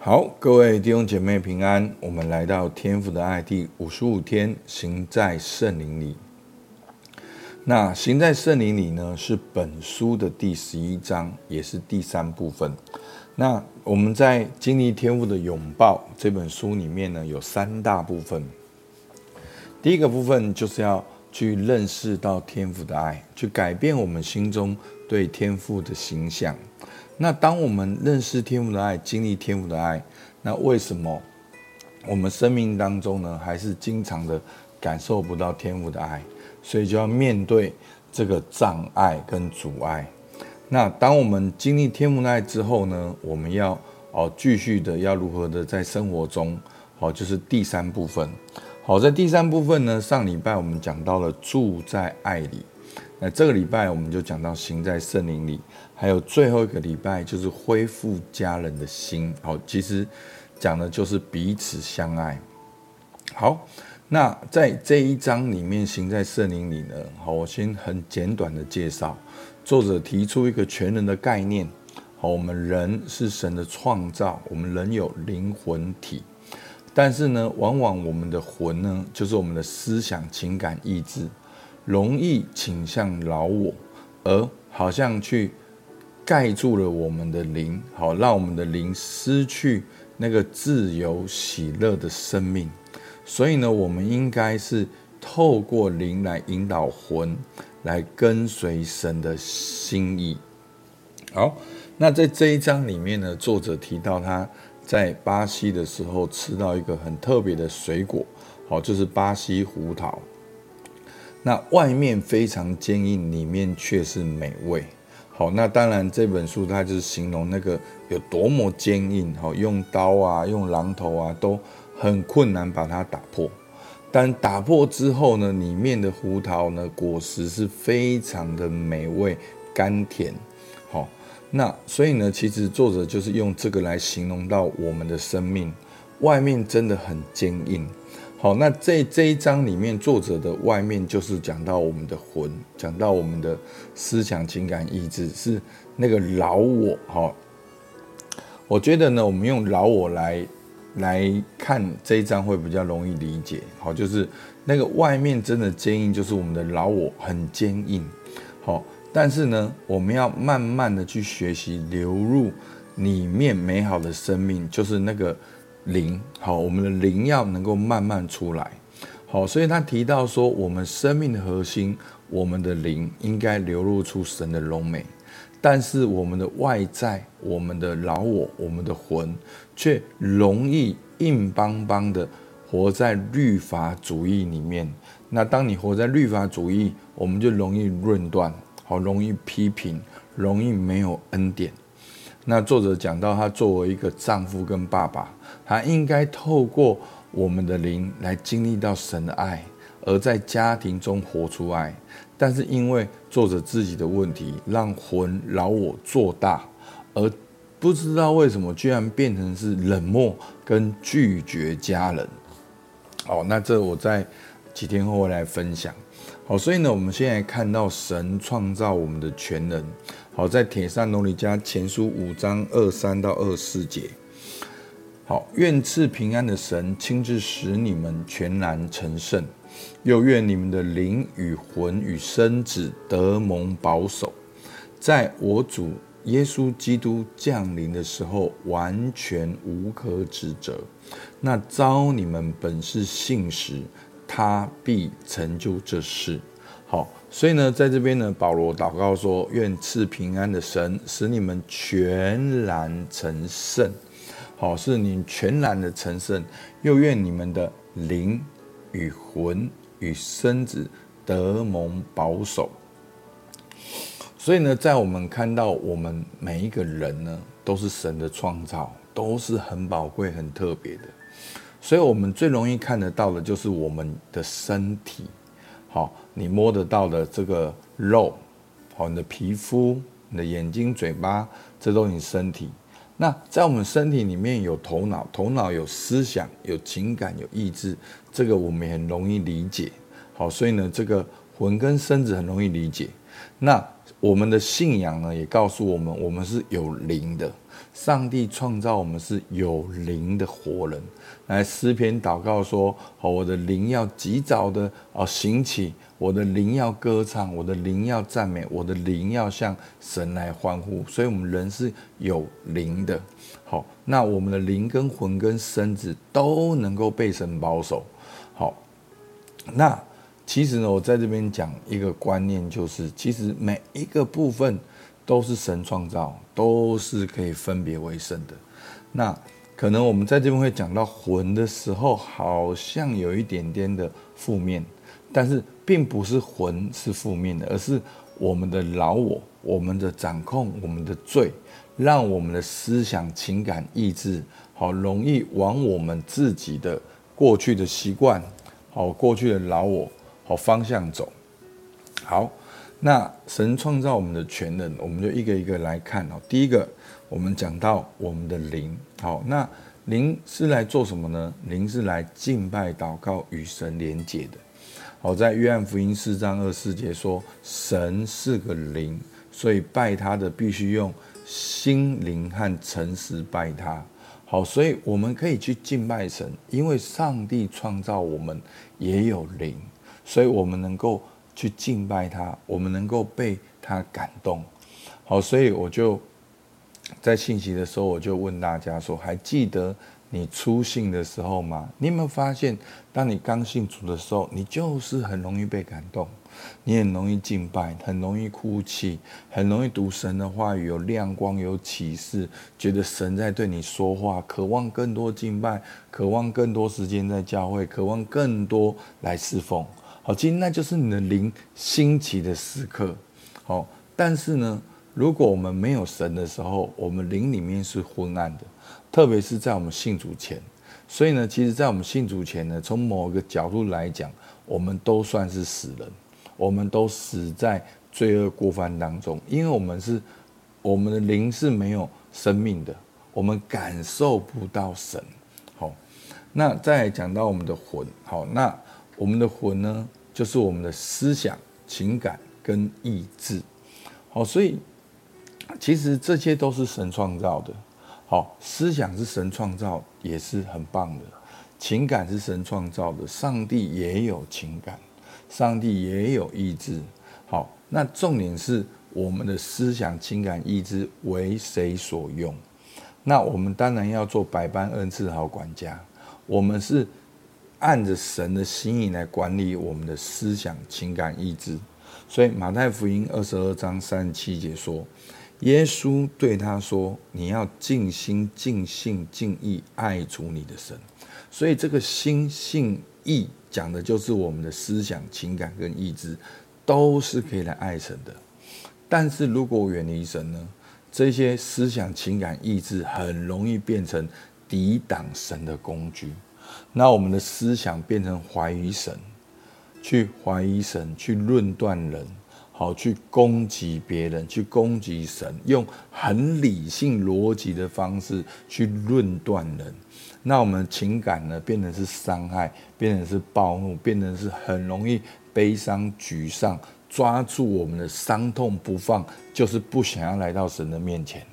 好，各位弟兄姐妹平安。我们来到天父的爱第五十五天，行在圣灵里。那行在圣灵里呢，是本书的第十一章，也是第三部分。那我们在经历天父的拥抱这本书里面呢，有三大部分。第一个部分就是要去认识到天父的爱，去改变我们心中对天父的形象。那当我们认识天父的爱，经历天父的爱，那为什么我们生命当中呢，还是经常的感受不到天父的爱？所以就要面对这个障碍跟阻碍。那当我们经历天父的爱之后呢，我们要哦继续的要如何的在生活中，好，就是第三部分。好，在第三部分呢，上礼拜我们讲到了住在爱里。那这个礼拜我们就讲到行在圣灵里，还有最后一个礼拜就是恢复家人的心。好，其实讲的就是彼此相爱。好，那在这一章里面行在圣灵里呢，好，我先很简短的介绍。作者提出一个全人的概念。好，我们人是神的创造，我们人有灵魂体，但是呢，往往我们的魂呢，就是我们的思想、情感、意志。容易倾向老我，而好像去盖住了我们的灵，好让我们的灵失去那个自由喜乐的生命。所以呢，我们应该是透过灵来引导魂，来跟随神的心意。好，那在这一章里面呢，作者提到他在巴西的时候吃到一个很特别的水果，好，就是巴西胡桃。那外面非常坚硬，里面却是美味。好，那当然这本书它就是形容那个有多么坚硬，好，用刀啊，用榔头啊，都很困难把它打破。但打破之后呢，里面的胡桃呢，果实是非常的美味、甘甜。那所以呢，其实作者就是用这个来形容到我们的生命，外面真的很坚硬。好，那这这一章里面，作者的外面就是讲到我们的魂，讲到我们的思想、情感、意志，是那个老我。好，我觉得呢，我们用老我来来看这一章会比较容易理解。好，就是那个外面真的坚硬，就是我们的老我很坚硬。好，但是呢，我们要慢慢的去学习流入里面美好的生命，就是那个。灵好，我们的灵要能够慢慢出来，好，所以他提到说，我们生命的核心，我们的灵应该流露出神的荣美，但是我们的外在，我们的老我，我们的魂，却容易硬邦邦的活在律法主义里面。那当你活在律法主义，我们就容易论断，好，容易批评，容易没有恩典。那作者讲到，他作为一个丈夫跟爸爸，他应该透过我们的灵来经历到神的爱，而在家庭中活出爱。但是因为作者自己的问题，让魂老我做大，而不知道为什么居然变成是冷漠跟拒绝家人。好，那这我在几天后会来分享。好，所以呢，我们现在看到神创造我们的全能。好，在铁扇罗尼家前书五章二三到二四节。好，愿赐平安的神亲自使你们全然成圣，又愿你们的灵与魂与身子得蒙保守，在我主耶稣基督降临的时候完全无可指责。那招你们本是信实，他必成就这事。好，所以呢，在这边呢，保罗祷告说：“愿赐平安的神使你们全然成圣。”好，是你全然的成圣，又愿你们的灵与魂与身子得蒙保守。所以呢，在我们看到我们每一个人呢，都是神的创造，都是很宝贵、很特别的。所以我们最容易看得到的就是我们的身体。好，你摸得到的这个肉，好，你的皮肤、你的眼睛、嘴巴，这都是你身体。那在我们身体里面有头脑，头脑有思想、有情感、有意志，这个我们也很容易理解。好，所以呢，这个魂跟身子很容易理解。那我们的信仰呢，也告诉我们，我们是有灵的。上帝创造我们是有灵的活人。来诗篇祷告说：“哦，我的灵要及早的哦兴起，我的灵要歌唱，我的灵要赞美，我的灵要向神来欢呼。”所以，我们人是有灵的。好，那我们的灵跟魂跟身子都能够被神保守。好，那。其实呢，我在这边讲一个观念，就是其实每一个部分都是神创造，都是可以分别为圣的。那可能我们在这边会讲到魂的时候，好像有一点点的负面，但是并不是魂是负面的，而是我们的老我、我们的掌控、我们的罪，让我们的思想、情感、意志，好容易往我们自己的过去的习惯，好过去的老我。好方向走，好，那神创造我们的全能，我们就一个一个来看哦。第一个，我们讲到我们的灵，好，那灵是来做什么呢？灵是来敬拜、祷告、与神连结的。好，在约翰福音四章二四节说，神是个灵，所以拜他的必须用心灵和诚实拜他。好，所以我们可以去敬拜神，因为上帝创造我们也有灵。所以我们能够去敬拜他，我们能够被他感动。好，所以我就在信息的时候，我就问大家说：还记得你初信的时候吗？你有没有发现，当你刚信主的时候，你就是很容易被感动，你很容易敬拜，很容易哭泣，很容易读神的话语，有亮光，有启示，觉得神在对你说话，渴望更多敬拜，渴望更多时间在教会，渴望更多来侍奉。好，今天那就是你的灵兴起的时刻。好，但是呢，如果我们没有神的时候，我们灵里面是昏暗的，特别是在我们信主前。所以呢，其实，在我们信主前呢，从某个角度来讲，我们都算是死人，我们都死在罪恶过犯当中，因为我们是我们的灵是没有生命的，我们感受不到神。好，那再讲到我们的魂。好，那我们的魂呢？就是我们的思想、情感跟意志，好，所以其实这些都是神创造的。好，思想是神创造，也是很棒的；情感是神创造的，上帝也有情感，上帝也有意志。好，那重点是我们的思想、情感、意志为谁所用？那我们当然要做百般恩赐好管家。我们是。按着神的心意来管理我们的思想、情感、意志，所以马太福音二十二章三十七节说：“耶稣对他说，你要尽心、尽性、尽意爱主你的神。”所以这个心、性、意讲的就是我们的思想、情感跟意志，都是可以来爱神的。但是如果远离神呢？这些思想、情感、意志很容易变成抵挡神的工具。那我们的思想变成怀疑神，去怀疑神，去论断人，好，去攻击别人，去攻击神，用很理性逻辑的方式去论断人。那我们情感呢，变成是伤害，变成是暴怒，变成是很容易悲伤、沮丧，抓住我们的伤痛不放，就是不想要来到神的面前。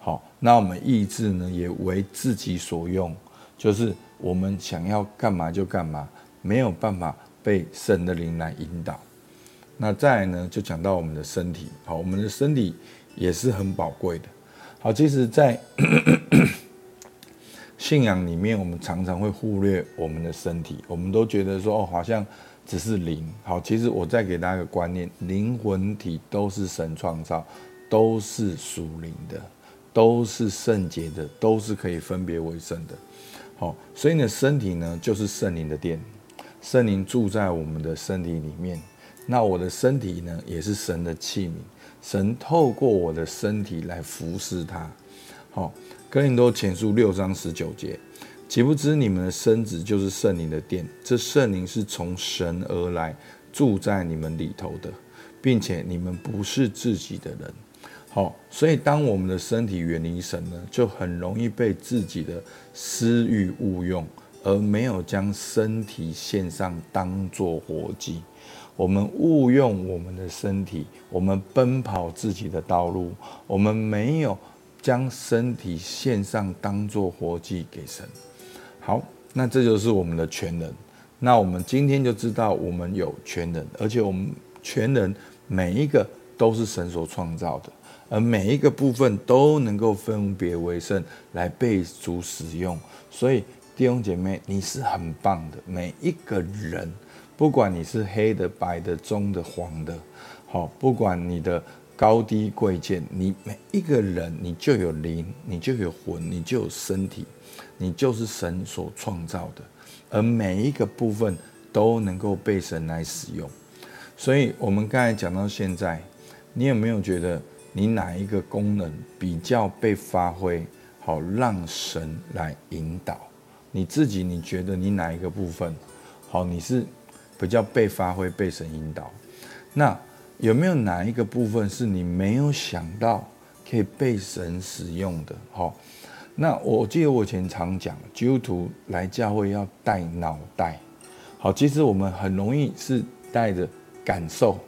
好，那我们意志呢，也为自己所用，就是。我们想要干嘛就干嘛，没有办法被神的灵来引导。那再来呢，就讲到我们的身体，好，我们的身体也是很宝贵的。好，其实，在 信仰里面，我们常常会忽略我们的身体，我们都觉得说，哦，好像只是灵。好，其实我再给大家一个观念，灵魂体都是神创造，都是属灵的，都是圣洁的，都是可以分别为圣的。好，所以你的，身体呢就是圣灵的殿，圣灵住在我们的身体里面。那我的身体呢，也是神的器皿，神透过我的身体来服侍他。好，哥林多前书六章十九节，岂不知你们的身子就是圣灵的殿？这圣灵是从神而来，住在你们里头的，并且你们不是自己的人。好，所以当我们的身体远离神呢，就很容易被自己的私欲误用，而没有将身体献上当作活祭。我们误用我们的身体，我们奔跑自己的道路，我们没有将身体献上当做活祭给神。好，那这就是我们的全能。那我们今天就知道我们有全能，而且我们全能每一个都是神所创造的，而每一个部分都能够分别为圣来被主使用。所以弟兄姐妹，你是很棒的，每一个人。不管你是黑的、白的、棕的、黄的，好，不管你的高低贵贱，你每一个人，你就有灵，你就有魂，你就有身体，你就是神所创造的，而每一个部分都能够被神来使用。所以，我们刚才讲到现在，你有没有觉得你哪一个功能比较被发挥？好，让神来引导你自己，你觉得你哪一个部分好？你是？比较被发挥、被神引导，那有没有哪一个部分是你没有想到可以被神使用的？好，那我记得我以前常讲，基督徒来教会要带脑袋。好，其实我们很容易是带着感受。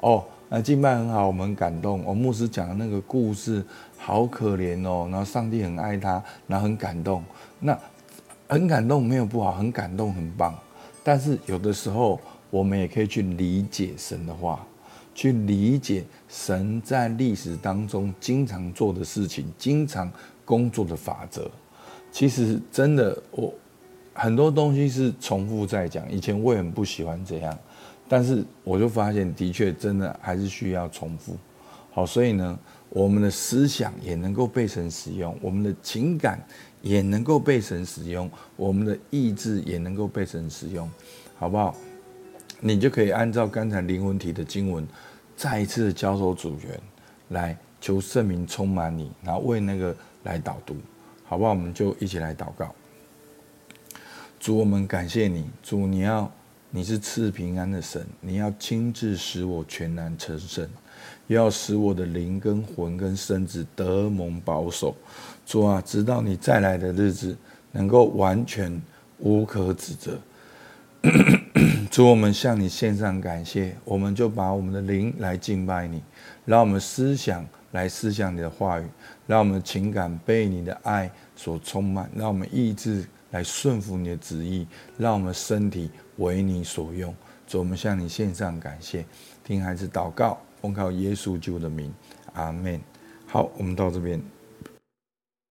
哦，啊敬拜很好，我们很感动。我，牧师讲的那个故事好可怜哦，然后上帝很爱他，然后很感动。那很感动没有不好，很感动很棒。但是有的时候，我们也可以去理解神的话，去理解神在历史当中经常做的事情，经常工作的法则。其实真的，我很多东西是重复在讲。以前我也很不喜欢这样，但是我就发现，的确真的还是需要重复。好，所以呢，我们的思想也能够被神使用，我们的情感。也能够被神使用，我们的意志也能够被神使用，好不好？你就可以按照刚才灵魂体的经文，再一次的交手主权，来求圣名充满你，然后为那个来导读，好不好？我们就一起来祷告。主，我们感谢你，主，你要你是赐平安的神，你要亲自使我全然成圣。要使我的灵跟魂跟身子得蒙保守，主啊，直到你再来的日子，能够完全无可指责。主，我们向你献上感谢，我们就把我们的灵来敬拜你，让我们思想来思想你的话语，让我们情感被你的爱所充满，让我们意志来顺服你的旨意，让我们身体为你所用。主，我们向你献上感谢，听孩子祷告。奉靠耶稣救的名，阿门。好，我们到这边。